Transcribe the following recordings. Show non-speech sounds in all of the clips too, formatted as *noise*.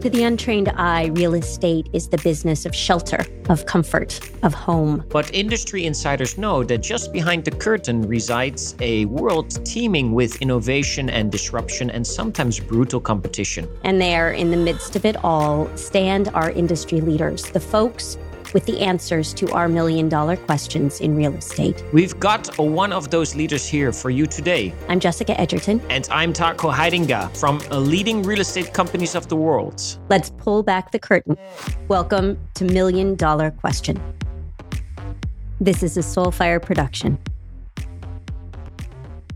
To the untrained eye, real estate is the business of shelter, of comfort, of home. But industry insiders know that just behind the curtain resides a world teeming with innovation and disruption and sometimes brutal competition. And there, in the midst of it all, stand our industry leaders, the folks with the answers to our million dollar questions in real estate. We've got one of those leaders here for you today. I'm Jessica Edgerton. And I'm Taco Heidinga from uh, leading real estate companies of the world. Let's pull back the curtain. Welcome to Million Dollar Question. This is a Soulfire production.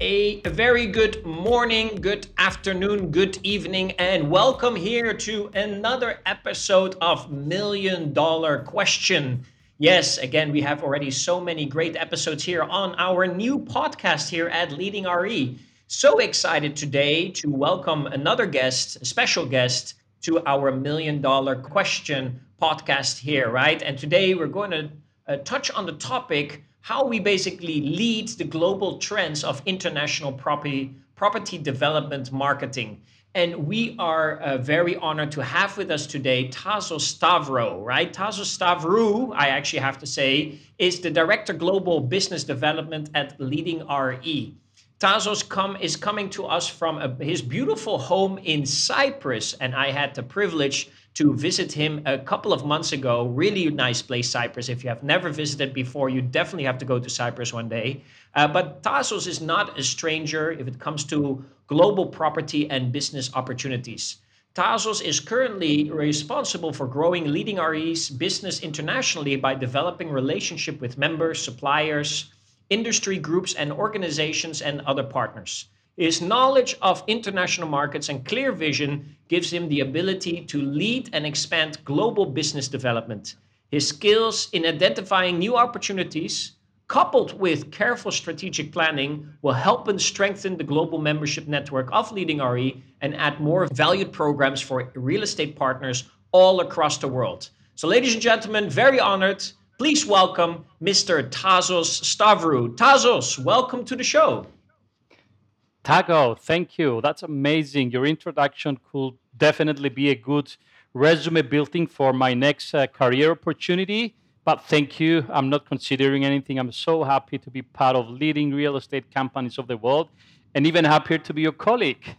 A very good morning, good afternoon, good evening, and welcome here to another episode of Million Dollar Question. Yes, again, we have already so many great episodes here on our new podcast here at Leading RE. So excited today to welcome another guest, a special guest, to our Million Dollar Question podcast here, right? And today we're going to uh, touch on the topic how we basically lead the global trends of international property property development marketing. And we are uh, very honored to have with us today Tasos Stavrou, right? Tasos Stavrou, I actually have to say, is the Director Global Business Development at Leading RE. Tasos come, is coming to us from a, his beautiful home in Cyprus, and I had the privilege to visit him a couple of months ago. Really nice place, Cyprus. If you have never visited before, you definitely have to go to Cyprus one day. Uh, but Tasos is not a stranger if it comes to global property and business opportunities. Tasos is currently responsible for growing Leading RE's business internationally by developing relationship with members, suppliers, industry groups and organizations and other partners. His knowledge of international markets and clear vision gives him the ability to lead and expand global business development. His skills in identifying new opportunities, coupled with careful strategic planning, will help and strengthen the global membership network of Leading RE and add more valued programs for real estate partners all across the world. So, ladies and gentlemen, very honored. Please welcome Mr. Tasos Stavrou. Tasos, welcome to the show. Tago, thank you. That's amazing. Your introduction could definitely be a good resume building for my next uh, career opportunity. But thank you. I'm not considering anything. I'm so happy to be part of leading real estate companies of the world and even happier to be your colleague.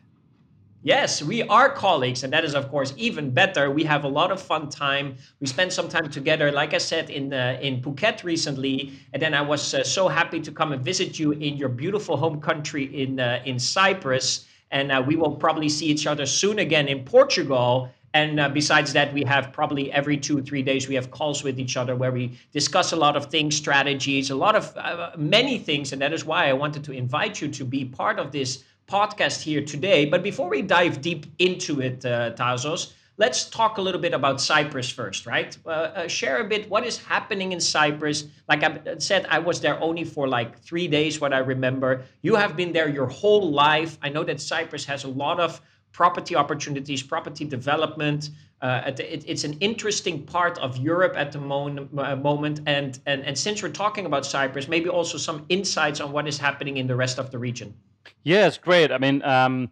Yes, we are colleagues, and that is, of course, even better. We have a lot of fun time. We spent some time together, like I said, in uh, in Phuket recently, and then I was uh, so happy to come and visit you in your beautiful home country in uh, in Cyprus. And uh, we will probably see each other soon again in Portugal. And uh, besides that, we have probably every two or three days we have calls with each other where we discuss a lot of things, strategies, a lot of uh, many things, and that is why I wanted to invite you to be part of this podcast here today. But before we dive deep into it, uh, Tasos, let's talk a little bit about Cyprus first, right? Uh, uh, share a bit what is happening in Cyprus. Like I said, I was there only for like three days, what I remember. You have been there your whole life. I know that Cyprus has a lot of property opportunities, property development. Uh, it, it's an interesting part of Europe at the mon- uh, moment. And, and, and since we're talking about Cyprus, maybe also some insights on what is happening in the rest of the region. Yes, great. I mean, a um,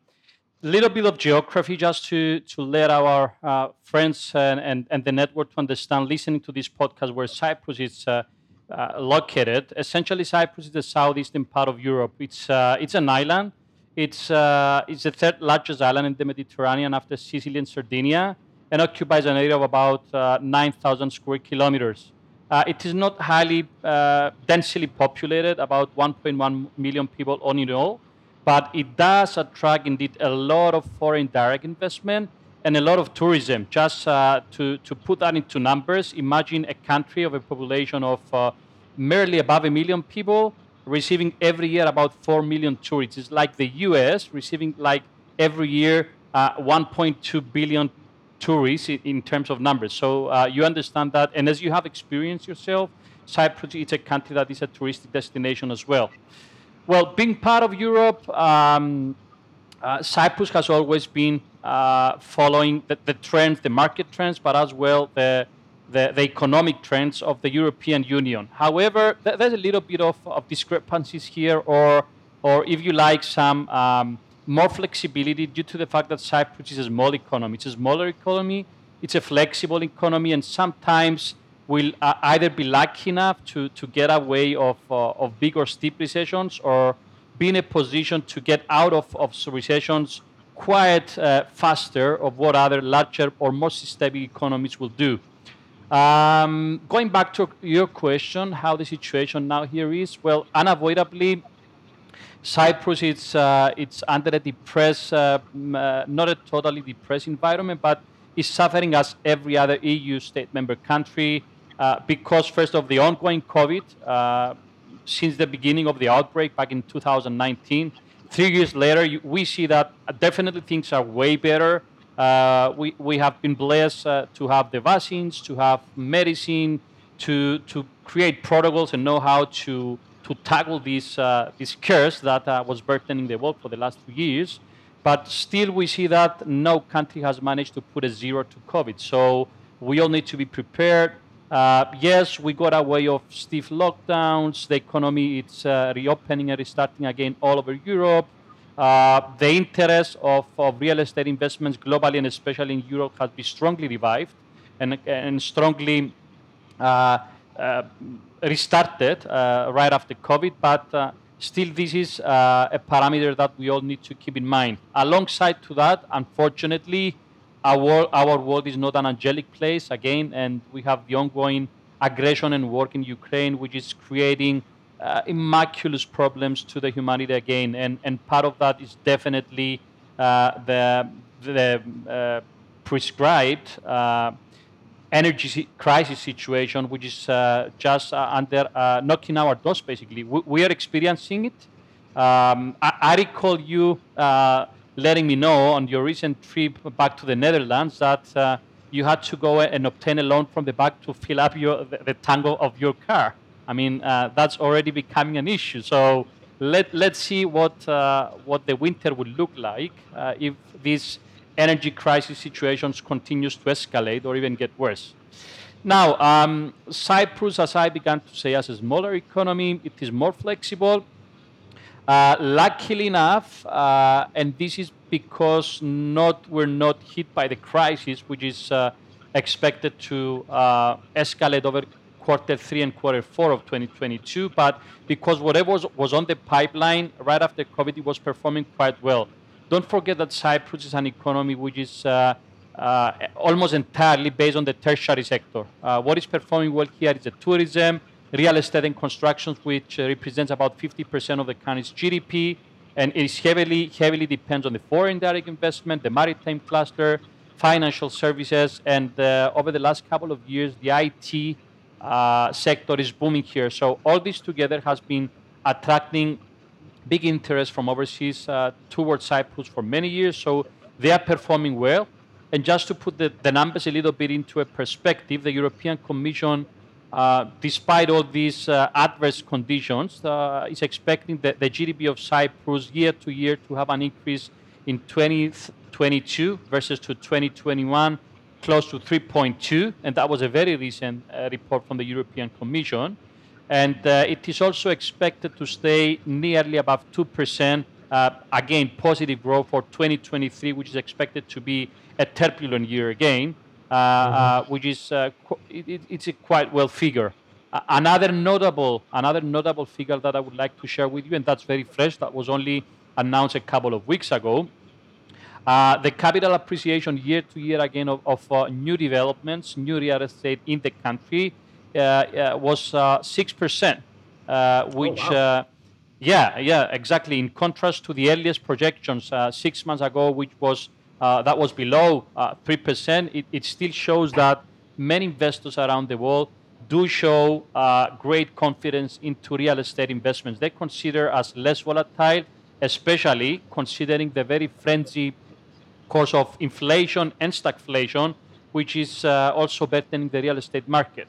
little bit of geography just to, to let our uh, friends and, and, and the network to understand listening to this podcast where Cyprus is uh, uh, located. Essentially, Cyprus is the southeastern part of Europe. It's, uh, it's an island. It's, uh, it's the third largest island in the Mediterranean after Sicily and Sardinia and occupies an area of about uh, 9,000 square kilometers. it is not highly densely populated, about 1.1 million people on in all but it does attract indeed a lot of foreign direct investment and a lot of tourism. Just uh, to, to put that into numbers, imagine a country of a population of uh, merely above a million people receiving every year about 4 million tourists. It's like the US receiving like every year uh, 1.2 billion tourists in, in, terms of numbers. So uh, you understand that. And as you have experienced yourself, Cyprus is a country that is a touristic destination as well. Well, being part of Europe, um, uh, Cyprus has always been uh, following the, the, trends, the market trends, but as well the, the, the economic trends of the European Union. However, th- there's a little bit of, of discrepancies here, or, or if you like, some um, more flexibility due to the fact that Cyprus is a small economy. It's a smaller economy, it's a flexible economy, and sometimes will uh, either be lucky enough to, to get away of, uh, of big or steep recessions or be in a position to get out of, of recessions quite uh, faster of what other larger or more systemic economies will do. Um, going back to your question, how the situation now here is, well, unavoidably, Cyprus it's uh, it's under a depressed, uh, uh, not a totally depressed environment, but is suffering as every other EU state member country because first of the ongoing COVID uh, since the beginning of the outbreak back in 2019. Three years later, we see that definitely things are way better. Uh, we, we have been blessed to have the vaccines, to have medicine, to, to create protocols and know how to to tackle this uh, this curse that uh, was burdening the world for the last two years. But still, we see that no country has managed to put a zero to COVID. So we all need to be prepared. Uh, yes, we got a way of stiff lockdowns. The economy is uh, reopening and restarting again all over Europe. Uh, the interest of, of real estate investments globally and especially in Europe has been strongly revived and, and strongly uh, uh, restarted right after COVID, but still this is a parameter that we all need to keep in mind. Alongside to that, unfortunately, our, our world is not an angelic place again, and we have the ongoing aggression and war in Ukraine, which is creating uh, immaculous problems to the humanity again. And, and part of that is definitely uh, the, the uh, prescribed energy crisis situation, which is uh, just uh, under uh, knocking our doors, basically. We, we are experiencing it. Um, I, I, recall you uh, letting me know on your recent trip back to the Netherlands that uh, you had to go and obtain a loan from the bank to fill up your, the, the tank of your car. I mean, uh, that's already becoming an issue. So let, let's see what, what the winter will look like if this energy crisis situation continues to escalate or even get worse. Now, um, Cyprus, as I began to say, as a smaller economy, it is more flexible. Uh, luckily enough, uh, and this is because not we're not hit by the crisis, which is uh, expected to uh, escalate over quarter three and quarter four of 2022, but because whatever was, was on the pipeline right after COVID, was performing quite well. Don't forget that Cyprus is an economy which is uh, almost entirely based on the tertiary sector. What is performing well here is the tourism, real estate and construction, which uh, represents about 50% of the country's GDP, and it is heavily, heavily depends on the foreign direct investment, the maritime cluster, financial services, and uh, over the last couple of years, the IT uh, sector is booming here. So all this together has been attracting big interest from overseas uh, towards Cyprus for many years, so they are performing well. And just to put the, the numbers a little bit into a perspective, the European Commission, despite all these uh, adverse conditions, uh, is expecting the, the GDP of Cyprus year to year to have an increase in 2022 versus to 2021 close to 3.2, and that was a very recent uh, report from the European Commission and uh, it is also expected to stay nearly above 2%. Uh, again, positive growth for 2023, which is expected to be a turbulent year again, uh, mm-hmm. which is qu- it, it's a quite well figure. another notable another notable figure that I would like to share with you, and that's very fresh. That was only announced a couple of weeks ago. Uh, the capital appreciation year to year again of, of uh, new developments, new real estate in the country uh, was uh, six percent, uh, which. Oh, wow. Yeah, yeah, exactly. In contrast to the earliest projections uh, six months ago, which was uh, that was below uh, percent, it, it, still shows that many investors around the world do show great confidence into real estate investments. They consider as less volatile, especially considering the very frenzy course of inflation and stagflation, which is also burdening the real estate market.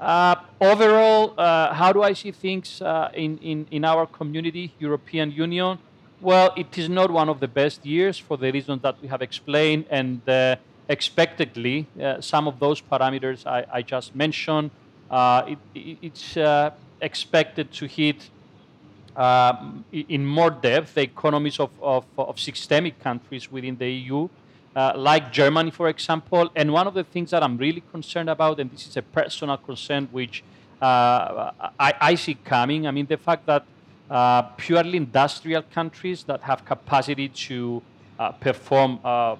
Uh, overall, uh, how do I see things uh, in, in, in our community, European Union? Well, it is not one of the best years for the reasons that we have explained, and uh, expectedly, uh, some of those parameters I, I just mentioned, uh, it, it, it's expected to hit uh, in more depth the economies of, of, of systemic countries within the EU, uh, like Germany, for example. And one of the things that I'm really concerned about, and this is a personal concern which uh, I, I, see coming, I mean, the fact that uh, purely industrial countries that have capacity to uh, perform uh,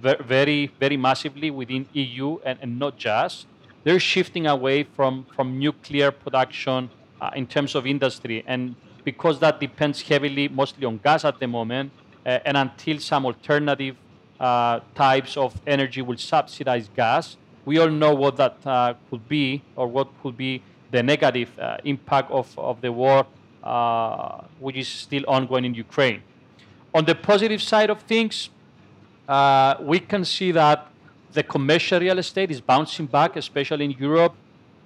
very, very massively within EU and, and not just, they're shifting away from, from nuclear production uh, in terms of industry. And because that depends heavily, mostly on gas at the moment, uh, and until some alternative types of energy will subsidize gas, we all know what that uh, could be or what could be the negative uh, impact of, of the war, uh, which is still ongoing in Ukraine. On the positive side of things, we can see that the commercial real estate is bouncing back, especially in Europe.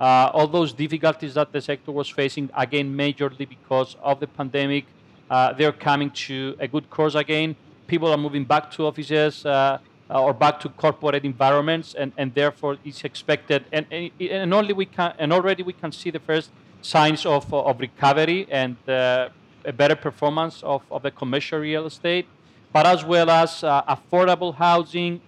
Uh, all those difficulties that the sector was facing, again, majorly because of the pandemic, uh, they're coming to a good course again. People are moving back to offices uh, or back to corporate environments, and, and therefore it's expected. And, and only we can, and already we can see the first signs of, of recovery and uh, a better performance of, of the commercial real estate, but as well as uh, affordable housing,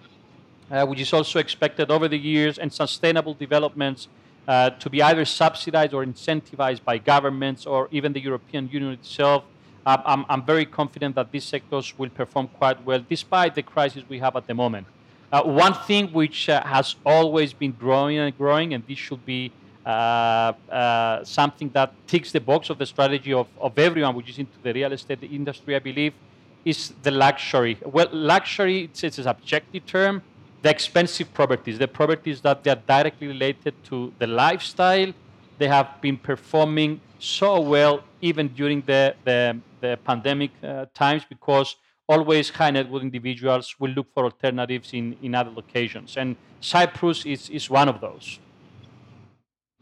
uh, which is also expected over the years, and sustainable developments uh, to be either subsidized or incentivized by governments or even the European Union itself. Um, I'm, I'm, very confident that these sectors will perform quite well despite the crisis we have at the moment. Uh, one thing which uh, has always been growing and growing, and this should be something that ticks the box of the strategy of, of everyone which is into the real estate industry, I believe, is the luxury. Well, luxury, it's, it's a subjective term the expensive properties, the properties that they are directly related to the lifestyle, they have been performing so well even during the, the, the pandemic uh, times because always high net worth individuals will look for alternatives in, in other locations. And Cyprus is, is one of those.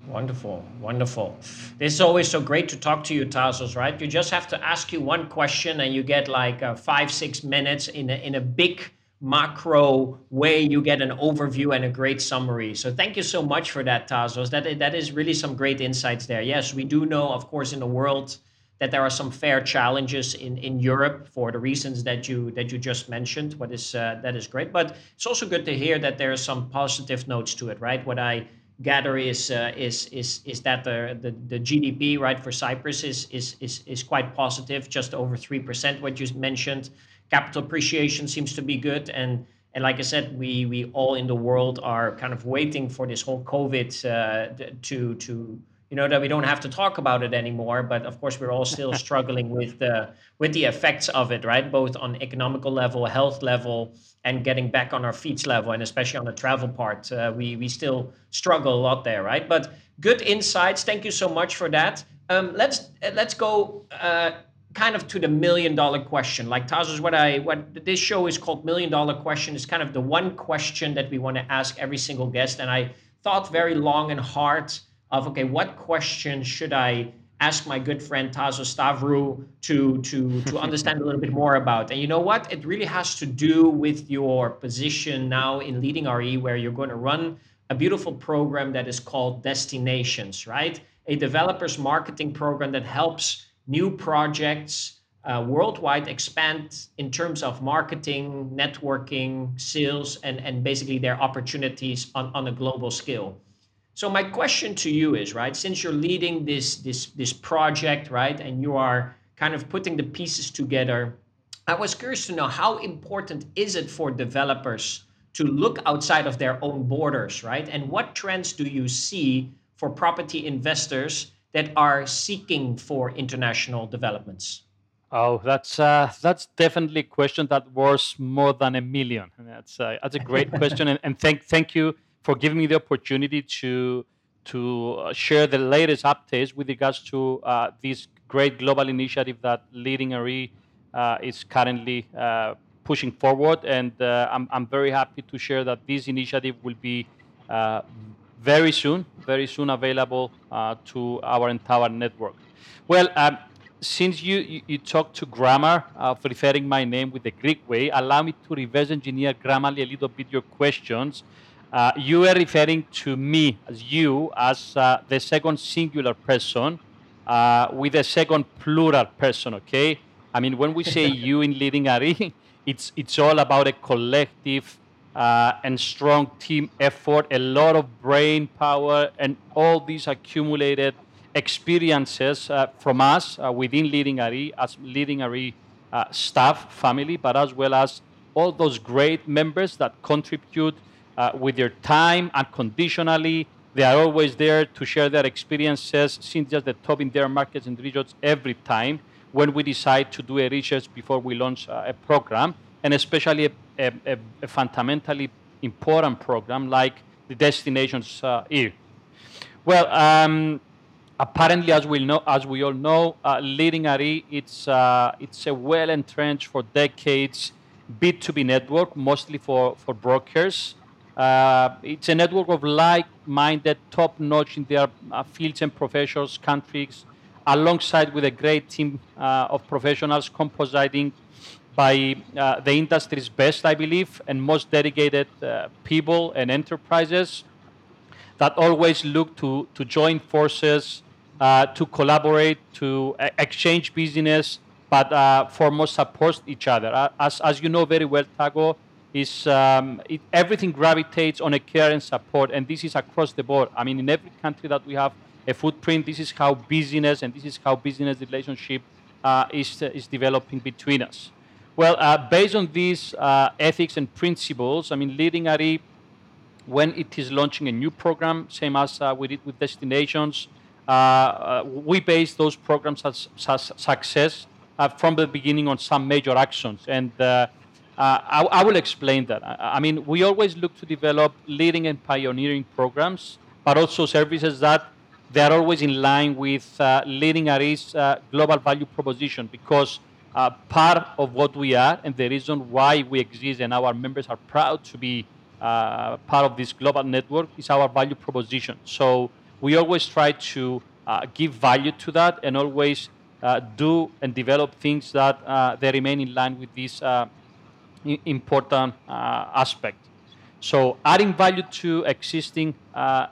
Wonderful, wonderful. This is always so great to talk to you, Tasos, right? You just have to ask you one question and you get like uh, five, six minutes in a, in a big macro way you get an overview and a great summary so thank you so much for that tasos that, that is really some great insights there yes we do know of course in the world that there are some fair challenges in, in Europe for the reasons that you that you just mentioned. What is uh, that is great, but it's also good to hear that there are some positive notes to it, right? What I gather is uh, is is is that the, the the GDP right for Cyprus is is is is quite positive, just over three percent. What you mentioned capital appreciation seems to be good. And and like I said, we we all in the world are kind of waiting for this whole COVID uh, to to you know that we don't have to talk about it anymore. But of course, we're all still *laughs* struggling with the with the effects of it, right? Both on economical level, health level, and getting back on our feet level, and especially on the travel part, uh, we we still struggle a lot there, right? But good insights. Thank you so much for that. Um, let's let's go. Uh, kind of to the million dollar question. Like Tasos, what I what this show is called Million Dollar Question is kind of the one question that we want to ask every single guest. And I thought very long and hard of okay, what question should I ask my good friend Tasos Stavrou to to to *laughs* understand a little bit more about? And you know what? It really has to do with your position now in leading RE, where you're going to run a beautiful program that is called Destinations, right? A developers marketing program that helps new projects uh, worldwide expand in terms of marketing, networking, sales, and, and basically their opportunities on, on a global scale. So my question to you is, right, since you're leading this this this project, right, and you are kind of putting the pieces together, I was curious to know how important is it for developers to look outside of their own borders, right? And what trends do you see for property investors that are seeking for international developments? Oh, that's uh, that's definitely a question that worth more than a million. That's uh, that's a great question, and, and, thank thank you for giving me the opportunity to to uh, share the latest updates with regards to uh, this great global initiative that Leading RE uh, is currently uh, pushing forward. And I'm I'm very happy to share that this initiative will be very soon, very soon available uh, to our entire network. Well, um, since you, you, you talked to grammar of referring my name with the Greek way, allow me to reverse engineer grammarly a little bit your questions. Uh, you are referring to me as you as uh, the second singular person uh, with a second plural person, okay? I mean, when we say *laughs* you in leading RE, *laughs* it's, it's all about a collective uh, and strong team effort, a lot of brain power, and all these accumulated experiences uh, from us uh, within Leading RE, as Leading uh, staff, family, but as well as all those great members that contribute uh, with their time unconditionally. They are always there to share their experiences, since just the top in their markets and regions every time when we decide to do a research before we launch uh, a program, and especially a, a, a, fundamentally important program like the Destinations uh, Well, um, apparently, as we know, as we all know, uh, leading RE, it's uh, it's a well entrenched for decades B2B network, mostly for for brokers. Uh, it's a network of like-minded, top-notch in their uh, fields and professions, countries, alongside with a great team uh, of professionals compositing by uh, the industry's best, I believe, and most dedicated uh, people and enterprises that always look to, to join forces, uh, to collaborate, to exchange business, but foremost support each other. As, as you know very well, Taco, is um, it, everything gravitates on a care and support, and this is across the board. I mean, in every country that we have a footprint. This is how business and this is how business relationship uh, is, uh, is developing between us. Well, uh, based on these uh, ethics and principles, I mean, Leading RE, when it is launching a new program, same as uh, we did with Destinations, uh, we base those programs as, as success from the beginning on some major actions. And I, I, will explain that. I, I mean, we always look to develop leading and pioneering programs, but also services that they are always in line with uh, leading RE's uh, global value proposition because uh, part of what we are and the reason why we exist and our members are proud to be uh, part of this global network is our value proposition. So we always try to uh, give value to that and always uh, do and develop things that they remain in line with this important aspect. So adding value to existing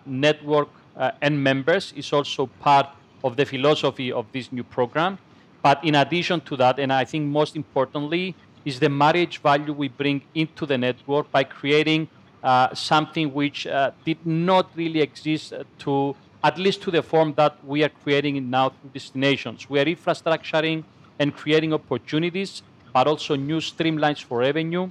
network uh, and members is also part of the philosophy of this new program. But in addition to that, and I think most importantly, is the marriage value we bring into the network by creating uh, something which uh, did not really exist to at least to the form that we are creating now through destinations. We are infrastructuring and creating opportunities, but also new streamlines for revenue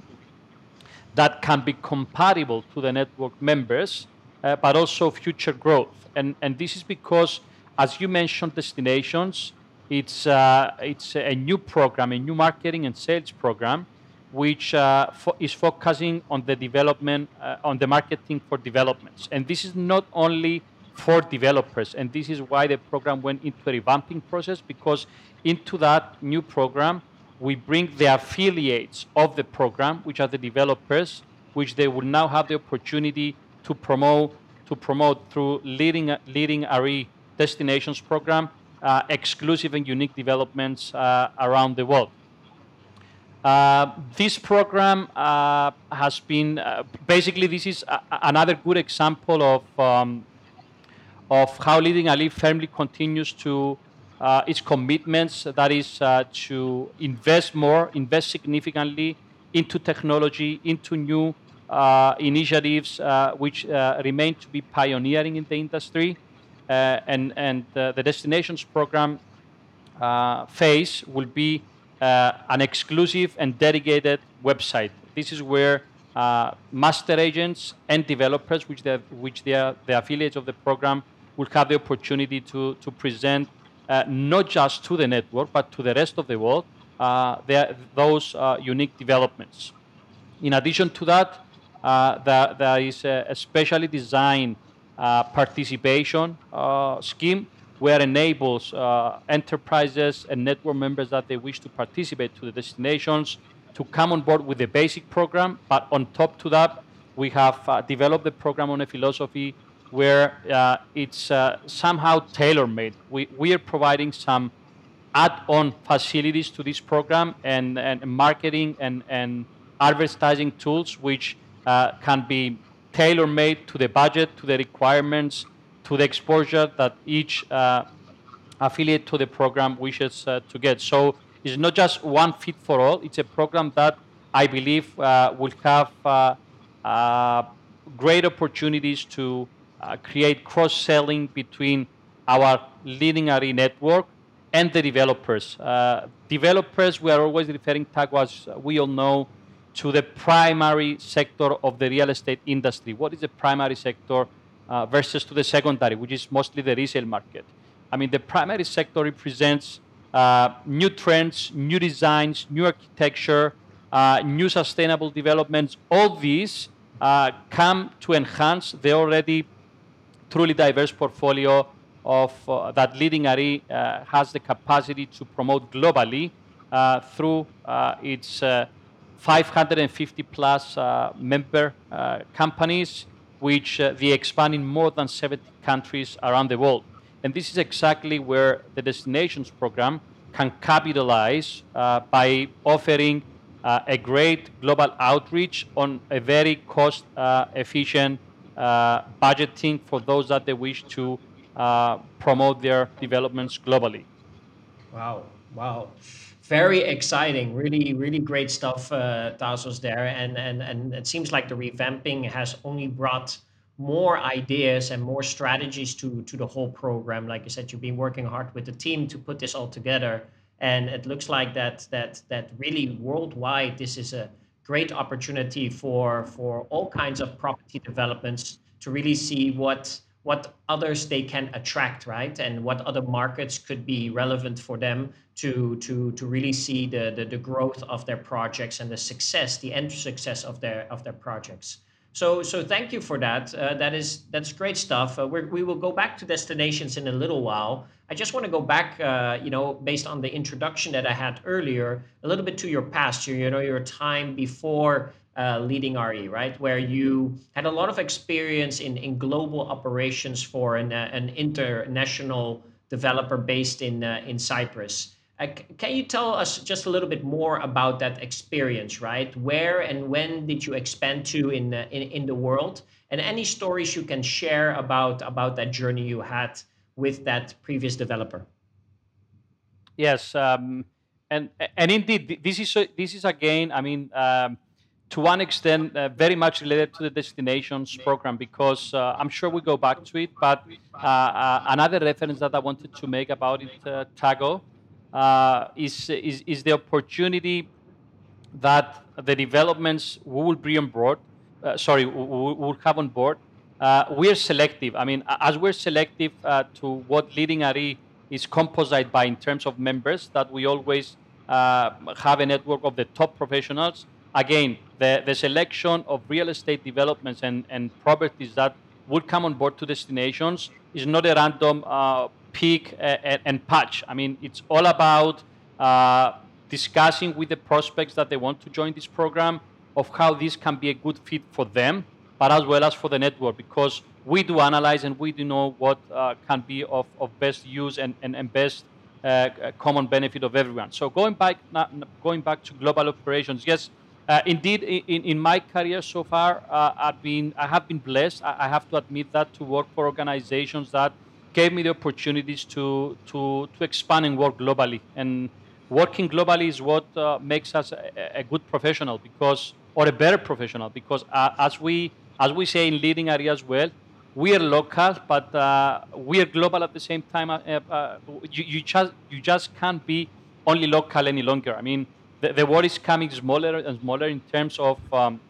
that can be compatible to the network members uh, but also future growth. And, and this is because, as you mentioned, destinations, it's, uh, it's a new program, a new marketing and sales program, which uh, fo- is focusing on the development, uh, on the marketing for developments. And this is not only for developers, and this is why the program went into a revamping process, because into that new program, we bring the affiliates of the program, which are the developers, which they will now have the opportunity to promote to promote through leading leading RE destinations program uh, exclusive and unique developments uh, around the world. Uh, this program uh, has been uh, basically this is a, another good example of um, of how leading RE firmly continues to uh, its commitments that is to invest more, invest significantly into technology, into new uh, initiatives uh, which uh, remain to be pioneering in the industry. and and the destinations program phase will be an exclusive and dedicated website. This is where uh, master agents and developers, which which they are the affiliates of the program, will have the opportunity to to present uh, not just to the network but to the rest of the world uh, their, those unique developments. In addition to that, uh, that there is a, a specially designed uh, participation uh, scheme where enables uh, enterprises and network members that they wish to participate to the destinations to come on board with the basic program. But on top to that, we have uh, developed the program on a philosophy where uh, it's somehow tailor-made. We, we are providing some add-on facilities to this program and, and marketing and, and advertising tools which uh, can be tailor made to the budget, to the requirements, to the exposure that each uh, affiliate to the program wishes uh, to get. So it's not just one fit for all. It's a program that I believe uh, will have uh, uh, great opportunities to uh, create cross-selling between our leading RE network and the developers. Uh, developers, we are always referring to as we all know, to the primary sector of the real estate industry. What is the primary sector uh, versus to the secondary, which is mostly the resale market? I mean, the primary sector represents uh, new trends, new designs, new architecture, uh, new sustainable developments. All these uh, come to enhance the already truly diverse portfolio of uh, that leading RE uh, has the capacity to promote globally uh, through uh, its 550 plus member companies, which they expand in more than 70 countries around the world. And this is exactly where the Destinations program can capitalize by offering uh, a great global outreach on a very cost uh, efficient uh, budgeting for those that they wish to uh, promote their developments globally. Wow, wow. Very exciting, really, really great stuff, uh, Tasos there, and, and and it seems like the revamping has only brought more ideas and more strategies to to the whole program. Like you said, you've been working hard with the team to put this all together, and it looks like that that that really worldwide this is a great opportunity for for all kinds of property developments to really see what what others they can attract, right? And what other markets could be relevant for them to to to really see the the, the growth of their projects and the success, the end success of their of their projects. So so thank you for that. Uh, that is that's great stuff. Uh, we will go back to destinations in a little while. I just want to go back, uh, you know, based on the introduction that I had earlier, a little bit to your past, you know, your time before uh, leading RE, right? Where you had a lot of experience in, in global operations for an, uh, an international developer based in, uh, in Cyprus. Uh, can you tell us just a little bit more about that experience, right? Where and when did you expand to in, uh, in, in the world? And any stories you can share about, about that journey you had with that previous developer? Yes. Um, and, and indeed, this is, this is again, I mean, um, to one extent uh, very much related to the destinations program because uh, I'm sure we go back to it. But uh, uh another reference that I wanted to make about it, Tago, uh, is, is, is the opportunity that the developments we will bring on board, sorry, we will have on board. we're selective. I mean, as we're selective to what leading RE is composite by in terms of members, that we always have a network of the top professionals again, the, the selection of real estate developments and, and properties that would come on board to destinations is not a random uh, pick and, and, patch. I mean, it's all about uh, discussing with the prospects that they want to join this program of how this can be a good fit for them, but as well as for the network, because we do analyze and we do know what uh, can be of, of best use and, and, and best uh, common benefit of everyone. So going back, going back to global operations, yes, uh, indeed, in, in my career so far, uh, I've been, I have been blessed. I, have to admit that to work for organizations that gave me the opportunities to, to, to expand and work globally. And working globally is what uh, makes us a, a, good professional because, or a better professional, because uh, as, we, as we say in leading areas well, we are local, but uh, we are global at the same time. Uh, you, you, just, you just can't be only local any longer. I mean, the, the world is coming smaller and smaller in terms of um,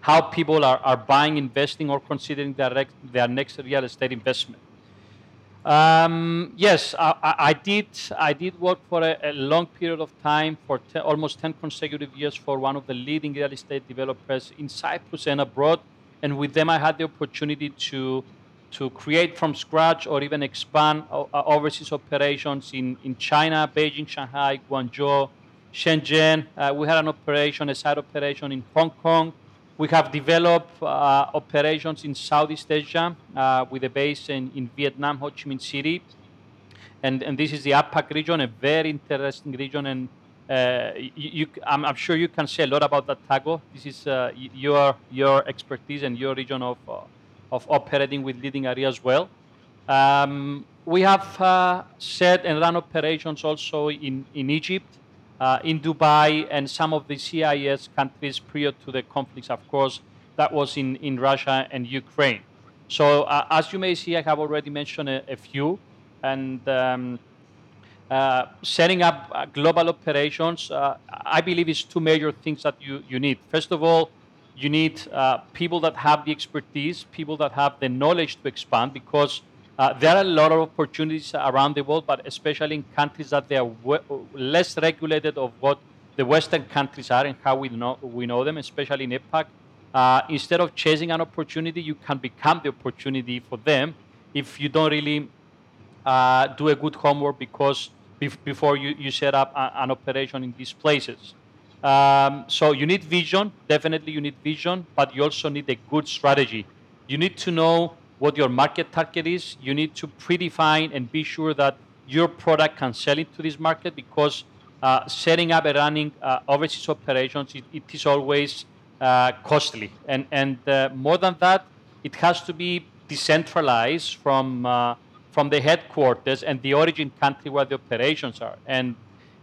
how people are, are buying, investing, or considering their, their next real estate investment. Um, yes, I, I, did. I did work for a, a long period of time, for te- almost 10 consecutive years, for one of the leading real estate developers in Cyprus and abroad. And with them, I had the opportunity to to create from scratch or even expand uh, overseas operations in, in China, Beijing, Shanghai, Guangzhou, Shenzhen. Uh, we had an operation, a side operation in Hong Kong. We have developed uh, operations in Southeast Asia uh, with a base in, in Vietnam, Ho Chi Minh City. And, and this is the APAC region, a very interesting region. And uh, you, you, I'm, I'm, sure you can say a lot about that, Tago. This is your, your expertise and your region of, of operating with leading areas as well. Um, we have uh, set and run operations also in, in Egypt, uh, in Dubai, and some of the CIS countries prior to the conflicts, of course, that was in, in Russia and Ukraine. So, uh, as you may see, I have already mentioned a, a few. And um, uh, setting up uh, global operations, uh, I believe, is two major things that you, you need. First of all, you need uh, people that have the expertise, people that have the knowledge to expand, because uh, there are a lot of opportunities around the world, but especially in countries that they are less regulated of what the Western countries are and how we know we know them, especially in APAC. Uh, instead of chasing an opportunity, you can become the opportunity for them if you don't really uh, do a good homework because bef- before you, you set up a, an operation in these places. Um, so you need vision, definitely you need vision, but you also need a good strategy. You need to know what your market target is. You need to predefine and be sure that your product can sell into this market because uh, setting up and running uh, overseas operations, it, it is always uh, costly. And, and uh, more than that, it has to be decentralized from, uh, from the headquarters and the origin country where the operations are. And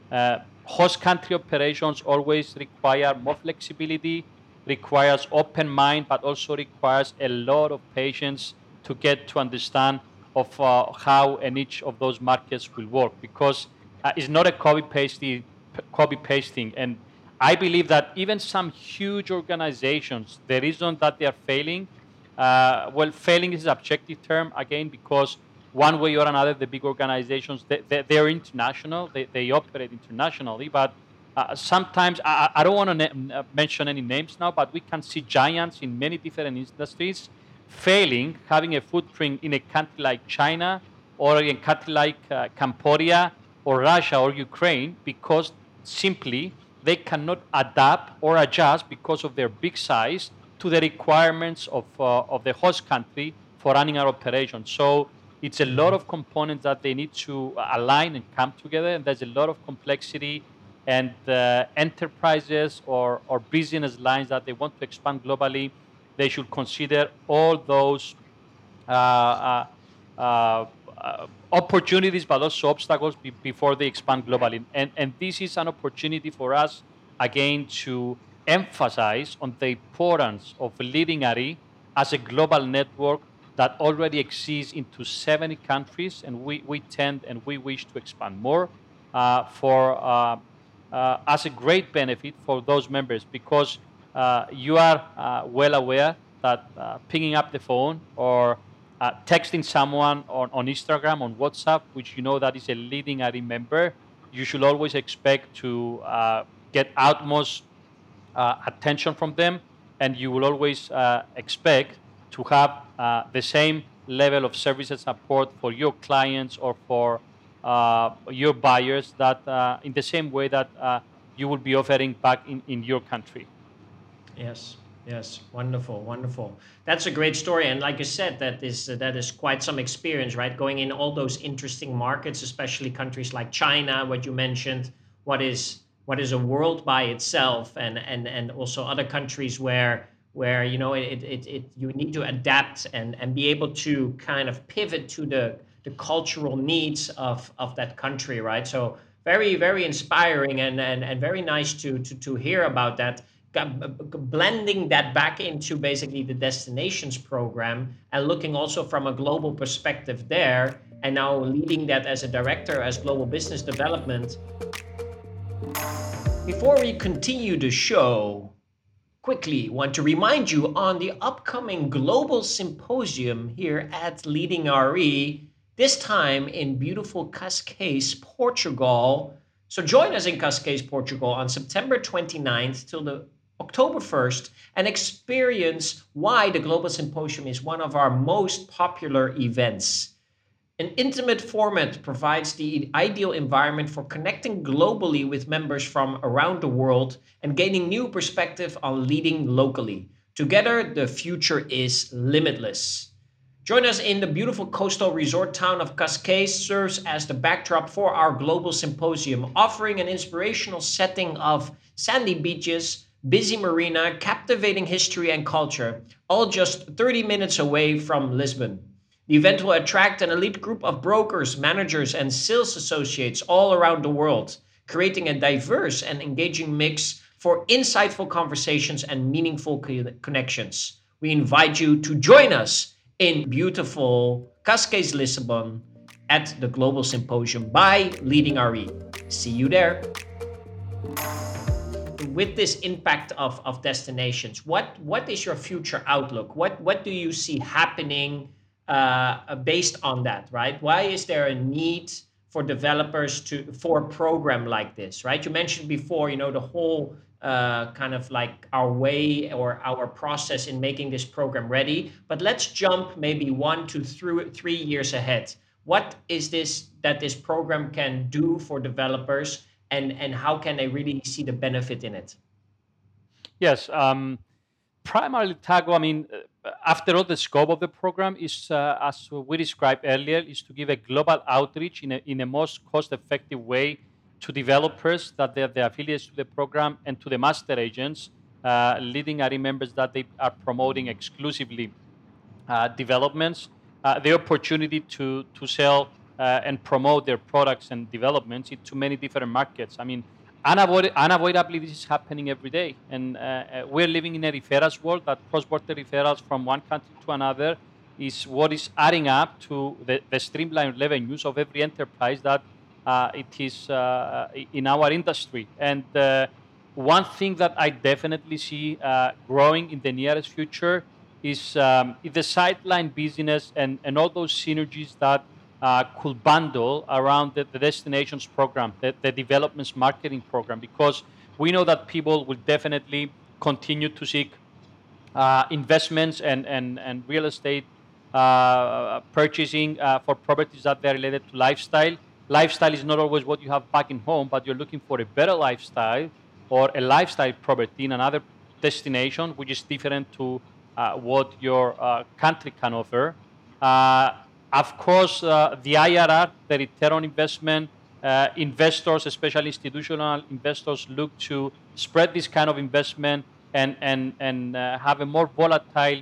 uh, host country operations always require more flexibility, requires open mind, but also requires a lot of patience to get to understand of uh, how and each of those markets will work because uh, it's not a copy pasting copy pasting. And I believe that even some huge organizations, the reason that they are failing, uh, well, failing is an objective term again because one way or another, the big organizations they, they, they're international, they, they operate internationally, but uh, sometimes I, I don't want to mention any names now, but we can see giants in many different industries failing, having a footprint in a country like China or in a country like uh, Cambodia or Russia or Ukraine because simply they cannot adapt or adjust because of their big size to the requirements of, uh, of the host country for running our operation. So it's a lot of components that they need to align and come together, and there's a lot of complexity. And uh, enterprises or, or business lines that they want to expand globally, they should consider all those uh, uh, uh, opportunities, but also obstacles be, before they expand globally. And, and this is an opportunity for us, again, to emphasize on the importance of leading RE as a global network that already exists into 70 countries, and we, we tend and we wish to expand more uh, for uh, uh, as a great benefit for those members because you are uh, well aware that uh, picking up the phone or uh, texting someone on, on Instagram, on WhatsApp, which you know that is a leading RE member, you should always expect to uh, get utmost uh, attention from them, and you will always uh, expect to have uh, the same level of service and support for your clients or for uh, your buyers that in the same way that you will be offering back in, in your country. Yes. Yes, wonderful, wonderful. That's a great story, and like you said, that is uh, that is quite some experience, right? Going in all those interesting markets, especially countries like China, what you mentioned, what is what is a world by itself, and and and also other countries where where you know it it, it you need to adapt and and be able to kind of pivot to the the cultural needs of of that country, right? So very very inspiring and and and very nice to to to hear about that blending that back into basically the destinations program and looking also from a global perspective there and now leading that as a director as global business development. Before we continue the show quickly want to remind you on the upcoming global symposium here at leading re this time in beautiful cascais portugal. So join us in cascais portugal on september 29th till the October 1st and experience why the Global Symposium is one of our most popular events. An intimate format provides the ideal environment for connecting globally with members from around the world and gaining new perspective on leading locally. Together, the future is limitless. Join us in the beautiful coastal resort town of Cascais serves as the backdrop for our global symposium, offering an inspirational setting of sandy beaches, busy marina, captivating history and culture, all just 30 minutes away from Lisbon. The event will attract an elite group of brokers, managers, and sales associates all around the world, creating a diverse and engaging mix for insightful conversations and meaningful connections. We invite you to join us in beautiful Cascais, Lisbon at the Global Symposium by Leading RE. See you there. With this impact of, of destinations, what, what is your future outlook? What, what do you see happening uh, based on that, right? Why is there a need for developers to for a program like this, right? You mentioned before, you know, the whole uh, kind of like our way or our process in making this program ready. But let's jump maybe one to three, three years ahead. What is this that this program can do for developers, and and how can they really see the benefit in it? Yes, um, primarily Taco. I mean, uh, after all, the scope of the program is, uh, as we described earlier, is to give a global outreach in a in a most cost-effective way to developers that they're the affiliates to the program and to the master agents, uh, leading RE members that they are promoting exclusively uh, developments, uh, the opportunity to, to sell uh, and promote their products and developments into many different markets. I mean, unavoid- unavoidably, this is happening every day. And uh, uh, we're living in a referrals world that cross-border referrals from one country to another is what is adding up to the, the streamlined revenues of every enterprise that uh, it is uh, in our industry. And uh, one thing that I definitely see growing in the nearest future is um, the sideline business and, and all those synergies that uh, could bundle around the, the destinations program, the, the, developments marketing program, because we know that people will definitely continue to seek uh, investments and, and, and real estate uh, purchasing for properties that are related to lifestyle lifestyle is not always what you have back in home, but you're looking for a better lifestyle or a lifestyle property in another destination, which is different to uh, what your uh, country can offer. Uh, of course, uh, the IRR, the return on investment, uh, investors, especially institutional investors, look to spread this kind of investment and, and, and uh, have a more volatile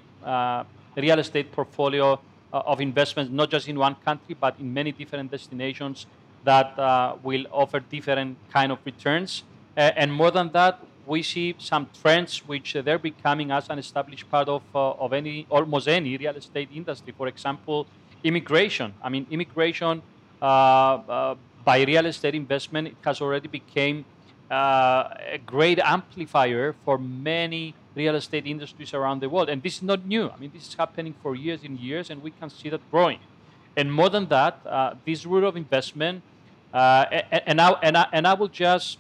real estate portfolio of investments, not just in one country, but in many different destinations that uh, will offer different kind of returns. Uh, and more than that, we see some trends which uh, they're becoming as an established part of, uh, of any almost any real estate industry. For example, immigration. I mean, immigration uh, uh, by real estate investment has already become a great amplifier for many real estate industries around the world. And this is not new. I mean, this is happening for years and years, and we can see that growing. And more than that, uh, this route of investment, uh, and, and, I, and, I, and I will just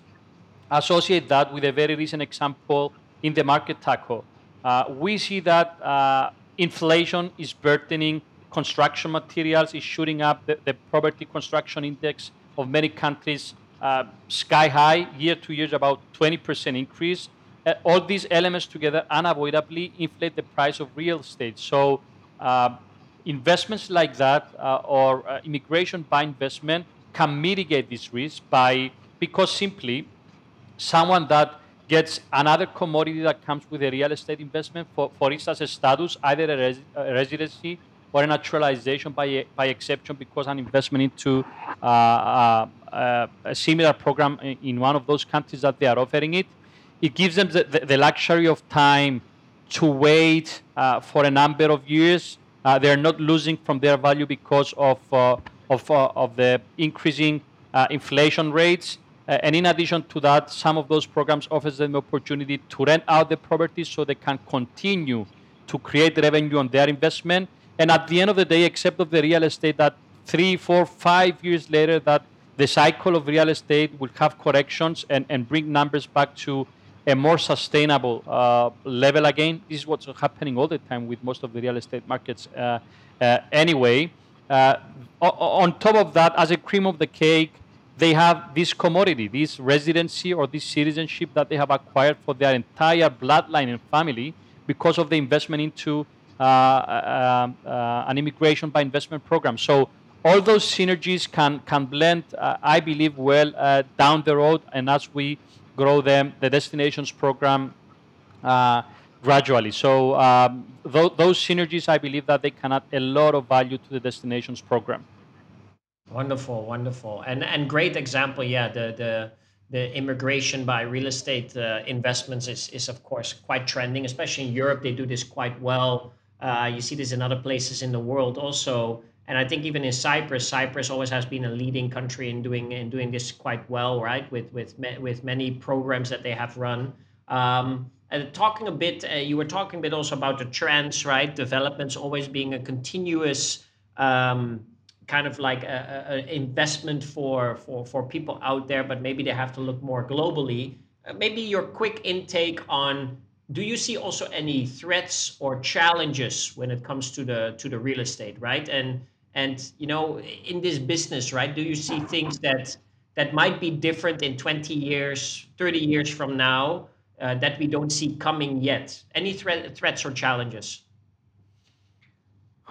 associate that with a very recent example in the market Taco. Uh, we see that uh, inflation is burdening construction materials, is shooting up the, the property construction index of many countries uh, sky high, year to year, about 20% increase. Uh, all these elements together unavoidably inflate the price of real estate. So, uh, investments like that uh, or uh, immigration by investment can mitigate this risk by because simply someone that gets another commodity that comes with a real estate investment, for, for instance, a status, either a, res, a residency or a naturalization by, by exception because an investment into uh, uh, uh, a similar program in one of those countries that they are offering it, it gives them the, the, luxury of time to wait uh, for a number of years. Uh, they're not losing from their value because of, uh, of, of the increasing inflation rates. and in addition to that, some of those programs offers them the opportunity to rent out the properties so they can continue to create revenue on their investment and at the end of the day, except of the real estate, that three, four, five years later, that the cycle of real estate will have corrections and, and bring numbers back to a more sustainable uh, level again. This is what's happening all the time with most of the real estate markets uh, uh, anyway. Uh, on top of that, as a cream of the cake, they have this commodity, this residency or this citizenship that they have acquired for their entire bloodline and family because of the investment into Uh, uh, uh, an immigration by investment program. So all those synergies can can blend, I believe, well down the road, and as we grow them, the destinations program gradually. So um, th- those synergies, I believe that they can add a lot of value to the destinations program. Wonderful, wonderful, and and great example. Yeah, the the the immigration by real estate uh, investments is is of course quite trending, especially in Europe. They do this quite well. Uh, you see this in other places in the world also, and I think even in Cyprus, Cyprus always has been a leading country in doing in doing this quite well, right? With with with many programs that they have run. Um, and talking a bit, uh, you were talking a bit also about the trends, right? Developments always being a continuous. Um, kind of like an investment for, for, for people out there, but maybe they have to look more globally. Uh, maybe your quick intake on do you see also any threats or challenges when it comes to the to the real estate, right? And and you know in this business, right? Do you see things that that might be different in 20 years, 30 years from now uh, that we don't see coming yet? Any threat, threats or challenges?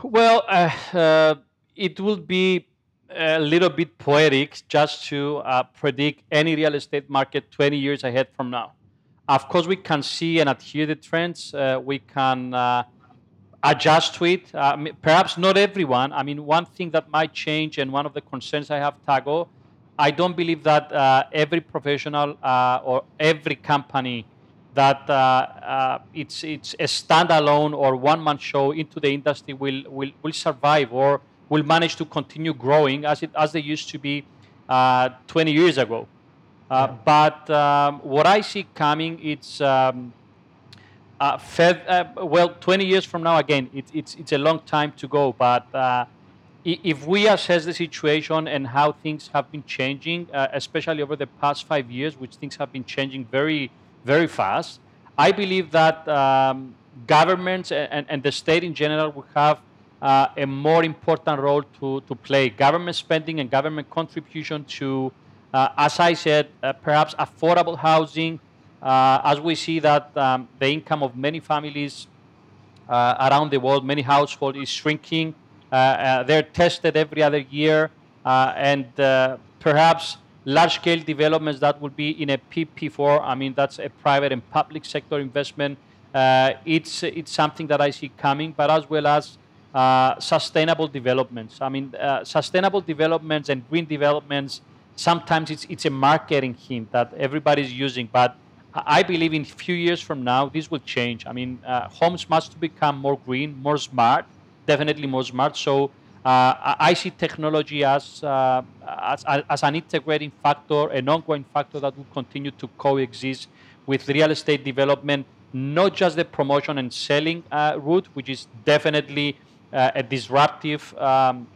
Well, uh, uh it will be a little bit poetic just to uh, predict any real estate market 20 years ahead from now. Of course, we can see and adhere the trends. Uh, we can uh, adjust to it. Uh, perhaps not everyone. I mean, one thing that might change, and one of the concerns I have, Taco, I don't believe that uh, every professional uh, or every company that it's it's a standalone or one-man show into the industry will will will survive or will manage to continue growing as it as they used to be uh, 20 years ago. Uh. But um, what I see coming, it's um, uh, fed, uh, well, 20 years from now. Again, it, it's it's a long time to go. But uh, if we assess the situation and how things have been changing, uh, especially over the past five years, which things have been changing very very fast, I believe that um, governments and, and the state in general will have a more important role to, to play. Government spending and government contribution to, as I said, uh, perhaps affordable housing, uh, as we see that um, the income of many families uh, around the world, many households is shrinking. Uh, they're tested every other year, and perhaps large-scale developments that would be in a PPP. I mean, that's a private and public sector investment. it's it's something that I see coming, but as well as uh, sustainable developments. I mean, uh, sustainable developments and green developments. Sometimes it's it's a marketing hint that everybody's using, but I believe in a few years from now this will change. I mean, uh, homes must become more green, more smart, definitely more smart. So uh, I see technology as, uh, as, as an integrating factor, an ongoing factor that will continue to coexist with real estate development, not just the promotion and selling uh, route, which is definitely uh, a disruptive um,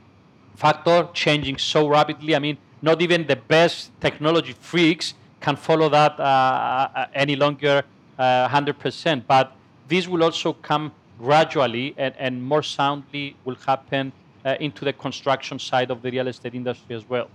factor changing so rapidly. I mean, not even the best technology freaks can follow that uh, uh any longer 100%. Uh, but this will also come gradually and, and more soundly will happen uh, into the construction side of the real estate industry as well.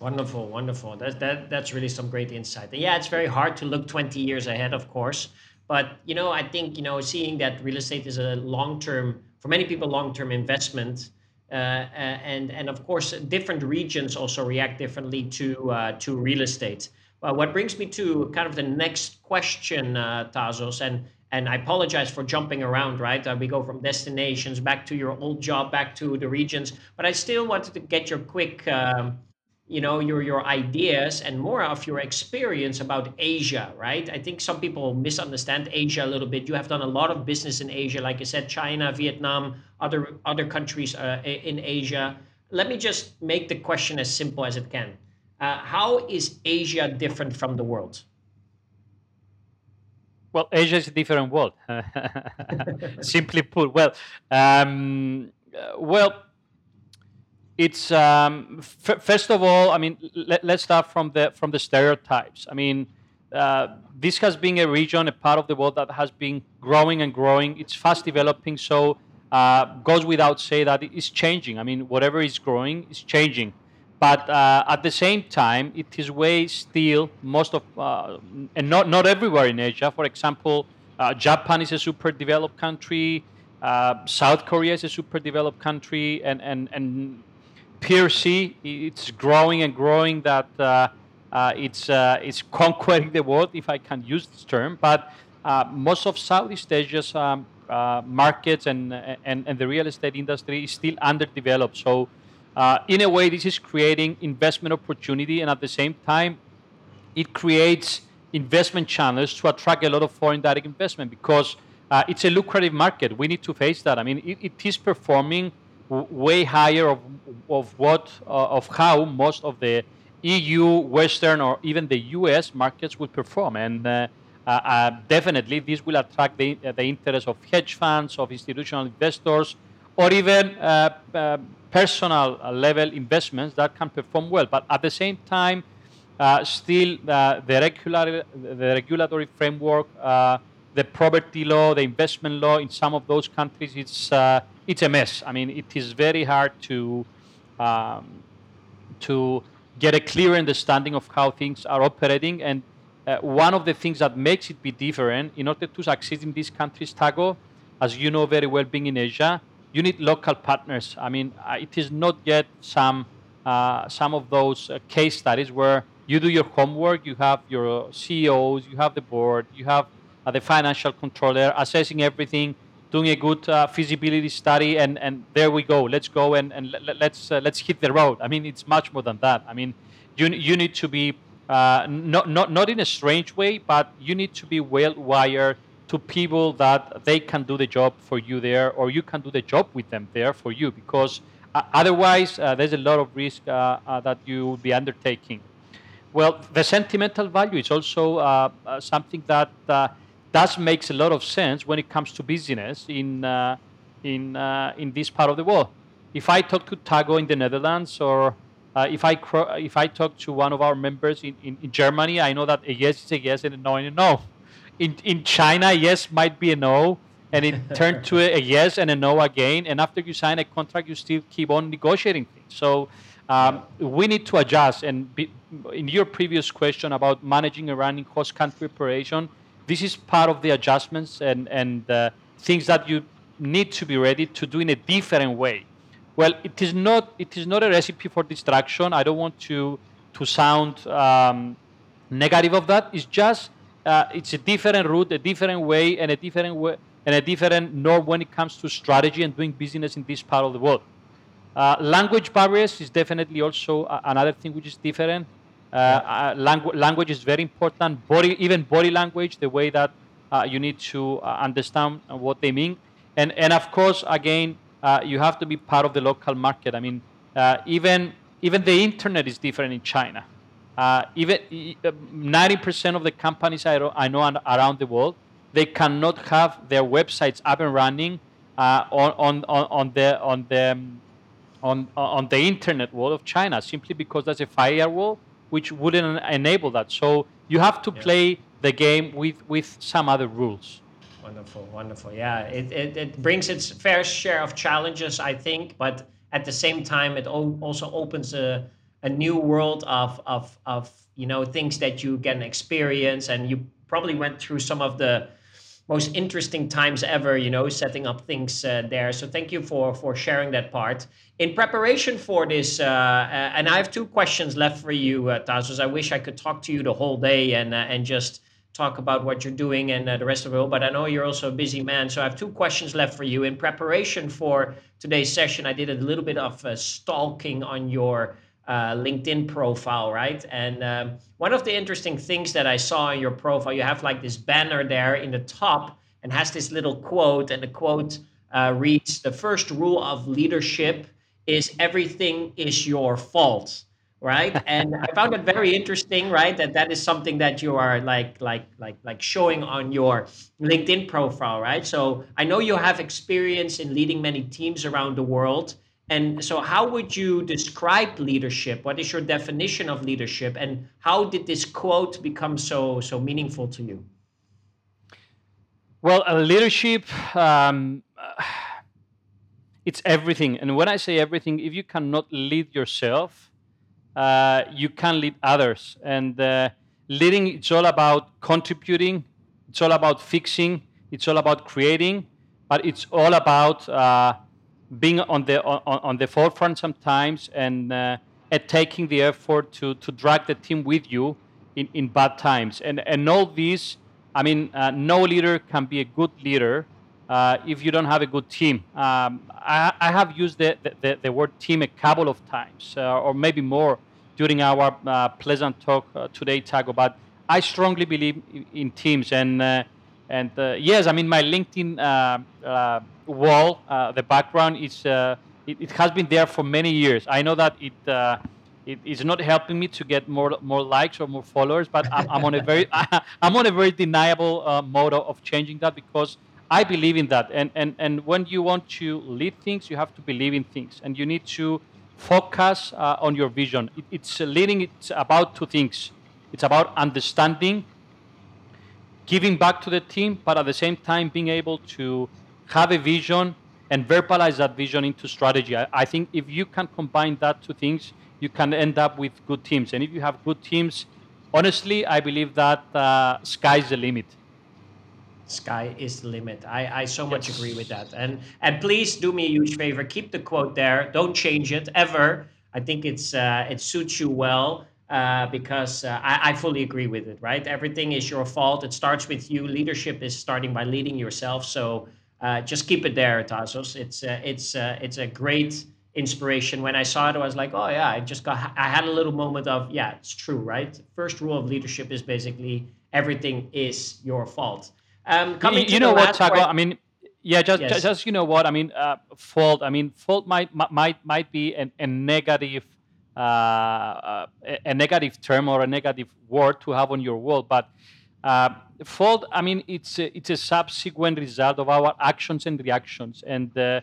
Wonderful, wonderful. That, that, that's really some great insight. And yeah, it's very hard to look 20 years ahead, of course. But, you know, I think, you know, seeing that real estate is a long-term for many people long-term investment. Uh, uh, and and of course, different regions also react differently to uh, to real estate. Well, what brings me to kind of the next question, uh, Tasos, and and I apologize for jumping around. Right, uh, we go from destinations back to your old job, back to the regions, but I still wanted to get your quick um, you know your your ideas and more of your experience about Asia, right? I think some people misunderstand Asia a little bit. You have done a lot of business in Asia, like i said, China, Vietnam, other other countries uh, in Asia. Let me just make the question as simple as it can. Uh, how is Asia different from the world? Well, Asia is a different world. *laughs* *laughs* Simply put, well, um, uh, well it's um, f- first of all, I mean, let, us start from the from the stereotypes. I mean, uh, this has been a region, a part of the world that has been growing and growing. It's fast developing, so uh, goes without say that it is changing. I mean, whatever is growing is changing, but uh, at the same time, it is way still most of uh, and not not everywhere in Asia. For example, uh, Japan is a super developed country. Uh, South Korea is a super developed country, and and and PRC, it's growing and growing that uh, uh, it's, uh, it's *laughs* conquering the world, if I can use this term. But uh, most of Southeast Asia's um, uh, markets and, and, and the real estate industry is still underdeveloped. So, uh, in a way, this is creating investment opportunity, and at the same time, it creates investment channels to attract a lot of foreign direct investment because it's a lucrative market. We need to face that. I mean, it, it is performing way higher of, of what uh, of how most of the EU, Western, or even the US markets would perform, and uh, uh, uh, definitely this will attract the, the interest of hedge funds, of institutional investors, or even uh, personal level investments that can perform well. But at the same time, still the, regular, the regulatory framework, the property law, the investment law in some of those countries, it's it's a mess. I mean, it is very hard to um, to get a clear understanding of how things are operating and uh, one of the things that makes it be different in order to succeed in these countries, Taco, as you know very well, being in Asia, you need local partners. I mean, uh, it is not yet some uh, some of those uh, case studies where you do your homework, you have your CEOs, you have the board, you have uh, the financial controller assessing everything, doing a good uh, feasibility study, and, and there we go. Let's go and, and let's let's hit the road. I mean, it's much more than that. I mean, you you need to be uh, not, not, not in a strange way, but you need to be well wired to people that they can do the job for you there, or you can do the job with them there for you, because uh, otherwise uh, there's a lot of risk uh, uh, that you will be undertaking. Well, the sentimental value is also uh, something that does makes a lot of sense when it comes to business in in in this part of the world. If I talk to Taco in the Netherlands or uh, if I if I talk to one of our members in, in, in, Germany, I know that a yes is a yes and a no is a no. In in China, yes might be a no, and it *laughs* turned to a, a, yes and a no again. And after you sign a contract, you still keep on negotiating things. So um, we need to adjust. And be, in your previous question about managing a running cross country operation, this is part of the adjustments and and uh, things that you need to be ready to do in a different way well, it is not. It is not a recipe for distraction. I don't want to to sound um, negative of that. It's just uh, it's a different route, a different way, and a different way, and a different norm when it comes to strategy and doing business in this part of the world. Uh, language barriers is definitely also another thing which is different. Uh, uh, langu- language is very important. Body, even body language, the way that uh, you need to understand what they mean, and and of course, again, you have to be part of the local market. I mean, even even the internet is different in China. Even 90% uh, of the companies I, I know around the world, they cannot have their websites up and running uh, on, on, on the on the um, on, on the internet world of China simply because there's a firewall which wouldn't enable that. So you have to play the game with, with some other rules. Wonderful, wonderful. Yeah, it, it, it brings its fair share of challenges, I think, but at the same time, it also opens a, a new world of, of, of, you know, things that you can experience. And you probably went through some of the most interesting times ever, you know, setting up things uh, there. So thank you for, for sharing that part. In preparation for this, uh, uh, and I have two questions left for you, uh, Tasos. I wish I could talk to you the whole day and, uh, and just talk about what you're doing and uh, the rest of it. But I know you're also a busy man, so I have two questions left for you. In preparation for today's session, I did a little bit of stalking on your uh, LinkedIn profile, right? And um, one of the interesting things that I saw in your profile, you have like this banner there in the top and has this little quote, and the quote uh, reads: "The first rule of leadership is everything is your fault." right *laughs* and i found it very interesting right that that is something that you are like like like like showing on your linkedin profile right so i know you have experience in leading many teams around the world and so how would you describe leadership? What is your definition of leadership? And how did this quote become so so meaningful to you? Well leadership um, it's everything. And when i say everything if you cannot lead yourself uh, you can lead others. And uh, leading, it's all about contributing, it's all about fixing, it's all about creating, but it's all about uh, being on the on, on, the forefront sometimes and, uh, taking the effort to, to drag the team with you in, in bad times. And, and all these I mean, uh, no leader can be a good leader uh, if you don't have a good team. Um, I, I, have used the, the, the, word team a couple of times, uh, or maybe more, during our uh, pleasant talk uh, today, Taco. But I strongly believe in teams, and and yes, I mean my LinkedIn wall, the background is it, it, has been there for many years. I know that it it is not helping me to get more more likes or more followers, but I'm, I'm on a very *laughs* I'm on a very deniable uh, mode of changing that because I believe in that. And and and when you want to lead things, you have to believe in things, and you need to focus uh, on your vision. It, it's uh, leading. It's about two things. It's about understanding, giving back to the team, but at the same time being able to have a vision and verbalize that vision into strategy. I, I think if you can combine that two things you can end up with good teams. And if you have good teams, honestly, I believe that uh, sky's the limit. Sky is the limit. I, I so yes. much agree with that. And and please do me a huge favor. Keep the quote there. Don't change it ever. I think it's uh, it suits you well uh, because uh, I, I fully agree with it. Right? Everything is your fault. It starts with you. Leadership is starting by leading yourself. So uh, just keep it there, Tasos. It's uh, it's uh, it's a great inspiration. When I saw it, I was like, oh yeah, I just got, I had a little moment of, yeah, it's true, right? First rule of leadership is basically everything is your fault. Um, coming you, you know what, Taco? I mean, yeah, just, yes. just you know what I mean. Uh, fault. I mean, fault might might might be a, a negative, uh, uh, a negative term or a negative word to have on your wall, but uh, fault, I mean, it's a, it's a subsequent result of our actions and reactions. And uh,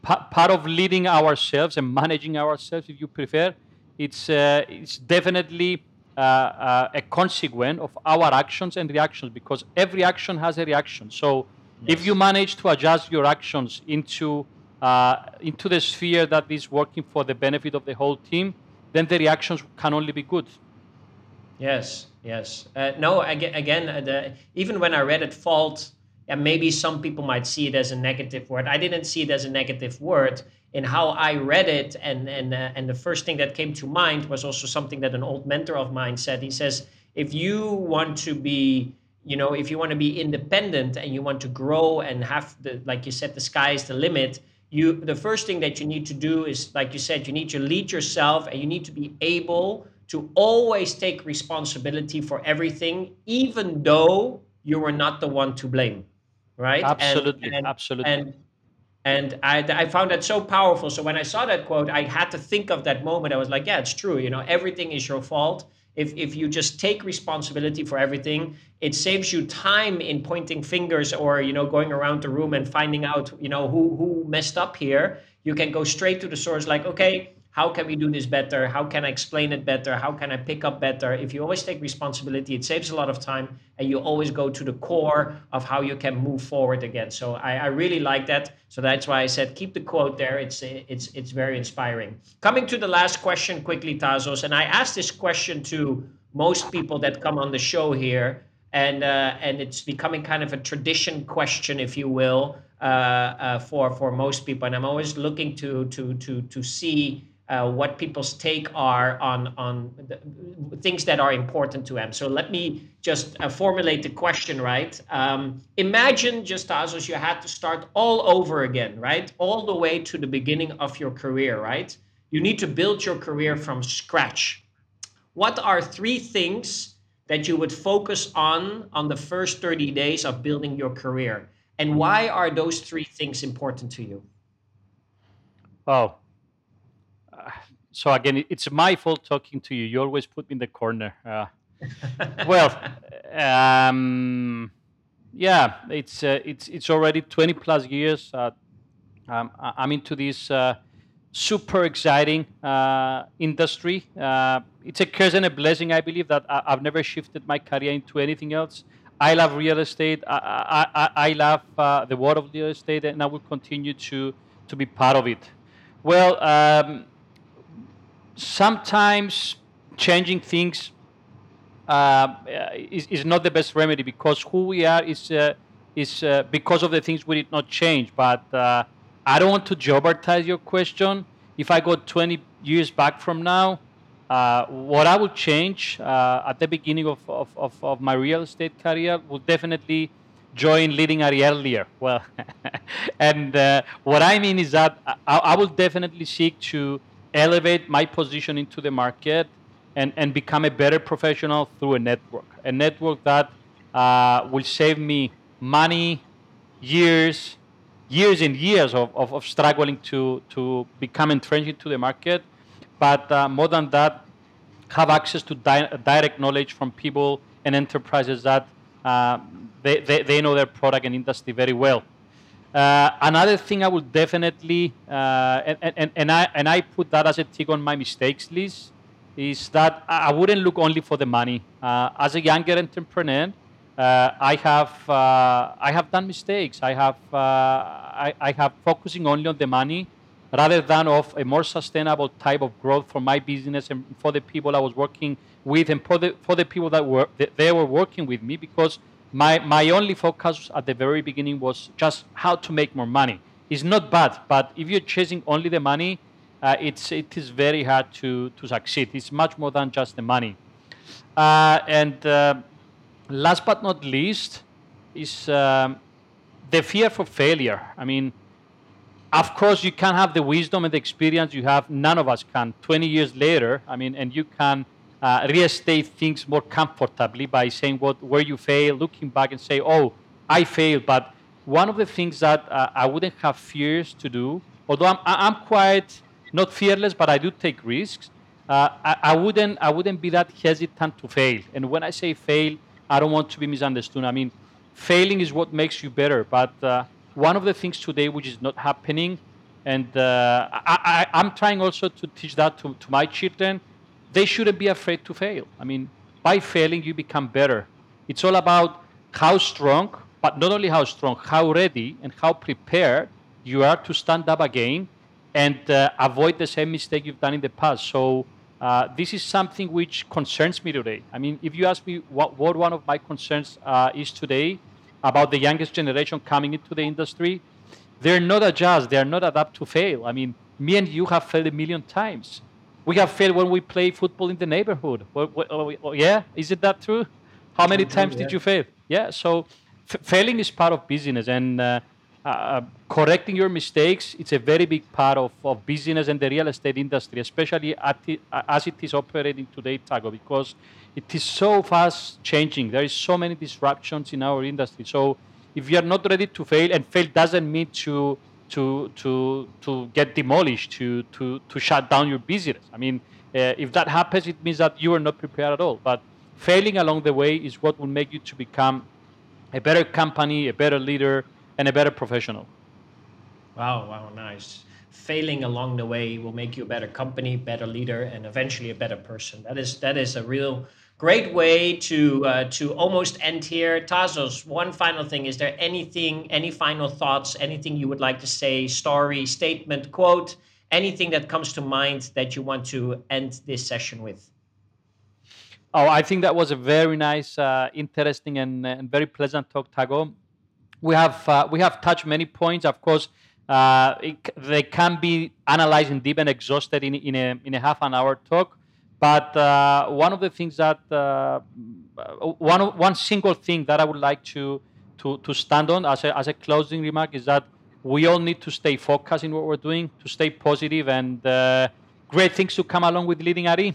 pa- part of leading ourselves and managing ourselves, if you prefer, it's, uh, it's definitely uh, uh, a consequence of our actions and reactions because every action has a reaction. So yes. if you manage to adjust your actions into, uh, into the sphere that is working for the benefit of the whole team, then the reactions can only be good. Yes, yes. Uh, no, again, uh, the, even when I read it, fault, and maybe some people might see it as a negative word. I didn't see it as a negative word. In how I read it, and and uh, and the first thing that came to mind was also something that an old mentor of mine said. He says, if you want to be you know if you want to be independent and you want to grow and have the like you said the sky is the limit you the first thing that you need to do is like you said you need to lead yourself and you need to be able to always take responsibility for everything, even though you were not the one to blame, right? Absolutely, and, and, absolutely. And and I, I found that so powerful. So when I saw that quote, I had to think of that moment. I was like, yeah, it's true. You know, everything is your fault. If if you just take responsibility for everything, it saves you time in pointing fingers or you know going around the room and finding out you know who who messed up here. You can go straight to the source, like, okay, how can we do this better? How can i explain it better? How can i pick up better? If you always take responsibility it saves a lot of time and you always go to the core of how you can move forward again. So i, I really like that. So that's why i said keep the quote there. It's it's it's very inspiring. Coming to the last question quickly Tasos and i asked this question to most people that come on the show here and uh, and it's becoming kind of a tradition question if you will uh, uh, for for most people. And i'm always looking to to to to see uh, what people's take are on on the, things that are important to them. So let me just uh, formulate the question right. Um, imagine just as you had to start all over again, right, all the way to the beginning of your career, right? You need to build your career from scratch. What are three things that you would focus on on the first 30 days of building your career? And why are those three things important to you? Oh, so again, it's my fault talking to you. You always put me in the corner. Uh, *laughs* well, um, yeah, it's uh, it's it's already 20 plus years. Uh, um, I'm into this uh, super exciting uh, industry. Uh, it's a curse and a blessing, I believe, that I, have never shifted my career into anything else. I love real estate. I, I, I love the world of real estate, and I will continue to to be part of it. Well. Um, sometimes changing things uh, is, is not the best remedy because who we are is uh, is uh, because of the things we did not change. But uh, I don't want to jeopardize your question. If I go 20 years back from now, Uh, what I would change uh, at the beginning of, of, of, of, my real estate career would definitely join leading RE earlier. Well, *laughs* and what I mean is that I, I will definitely seek to elevate my position into the market and, and become a better professional through a network. A network that uh, will save me money, years, years and years of, of, of struggling to, to become entrenched into the market. But uh, more than that, have access to di- direct knowledge from people and enterprises that uh, they, they, they, know their product and industry very well. Uh, another thing I would definitely, uh, and, and, and, I, and I put that as a tick on my mistakes list, is that I wouldn't look only for the money. Uh, as a younger entrepreneur, uh, I have uh, I have done mistakes. I have uh, I, I, have focusing only on the money rather than of a more sustainable type of growth for my business and for the people I was working with and for the for the people that were they were working with me because my my only focus at the very beginning was just how to make more money. It's not bad, but if you're chasing only the money, uh, it's it is very hard to to succeed. It's much more than just the money, uh, and uh, last but not least is um, the fear for failure. I mean, of course, you can have the wisdom and the experience you have. None of us can. 20 years later, I mean, and you can uh, restate things more comfortably by saying what where you fail, looking back and say, "Oh, I failed." But one of the things that uh, I wouldn't have fears to do, although I'm, I'm quite not fearless, but I do take risks. Uh, I, I, wouldn't I wouldn't be that hesitant to fail. And when I say fail, I don't want to be misunderstood. I mean, failing is what makes you better. But uh, one of the things today which is not happening, and uh, I, am trying also to teach that to, to my children, they shouldn't be afraid to fail. I mean, by failing, you become better. It's all about how strong, but not only how strong, how ready and how prepared you are to stand up again and uh, avoid the same mistake you've done in the past. So uh, this is something which concerns me today. I mean, if you ask me what, what one of my concerns uh, is today about the youngest generation coming into the industry, they're not adjust, they're not adapt to fail. I mean, me and you have failed a million times. We have failed when we play football in the neighborhood. Well, well, well, yeah, is it that true? How many times yeah. did you fail? Yeah, so f- failing is part of business, and uh, uh, correcting your mistakes it's a very big part of, of business and the real estate industry especially the, as it is operating today Taco because it is so fast changing there is so many disruptions in our industry so if you are not ready to fail and fail doesn't mean to to to to get demolished to to to shut down your business i mean uh, if that happens it means that you are not prepared at all but failing along the way is what will make you to become a better company a better leader and a better professional. Wow, wow, nice. Failing along the way will make you a better company, better leader, and eventually a better person. That is that is a real great way to uh, to almost end here. Tasos, one final thing: is there anything, any final thoughts, anything you would like to say, story, statement, quote, anything that comes to mind that you want to end this session with? Oh, I think that was a very nice, uh, interesting, and, and very pleasant talk, Taco we have uh, we have touched many points. Of course, uh, it, they can be analyzed in deep and exhausted in, in a in a half an hour talk. But uh, one of the things that uh, one one single thing that I would like to to to stand on as a as a closing remark is that we all need to stay focused in what we're doing, to stay positive, and uh, great things to come along with leading RE.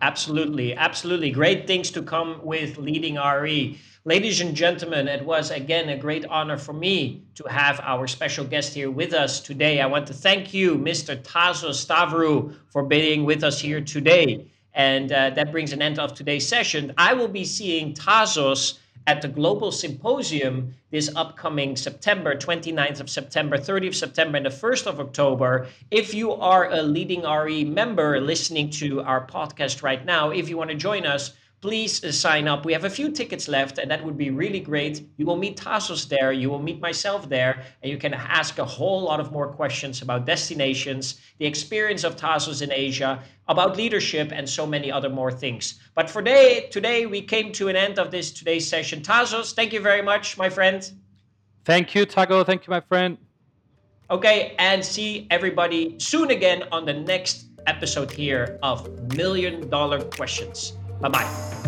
Absolutely, absolutely. Great things to come with leading RE. Ladies and gentlemen, it was again a great honor for me to have our special guest here with us today. I want to thank you, Mr. Tasos Stavrou, for being with us here today. And uh, that brings an end of today's session. I will be seeing Tasos at the Global Symposium this upcoming September, 29th of September, 30th of September, and the 1st of October. If you are a leading RE member listening to our podcast right now, if you want to join us, please uh, sign up. We have a few tickets left, and that would be really great. You will meet Tasos there, you will meet myself there, and you can ask a whole lot of more questions about destinations, the experience of Tasos in Asia, about leadership, and so many other more things. But for today, today we came to an end of this today's session. Tasos, thank you very much, my friend. Thank you, Taco. Thank you, my friend. Okay, and see everybody soon again on the next episode here of Million Dollar Questions. 拜拜。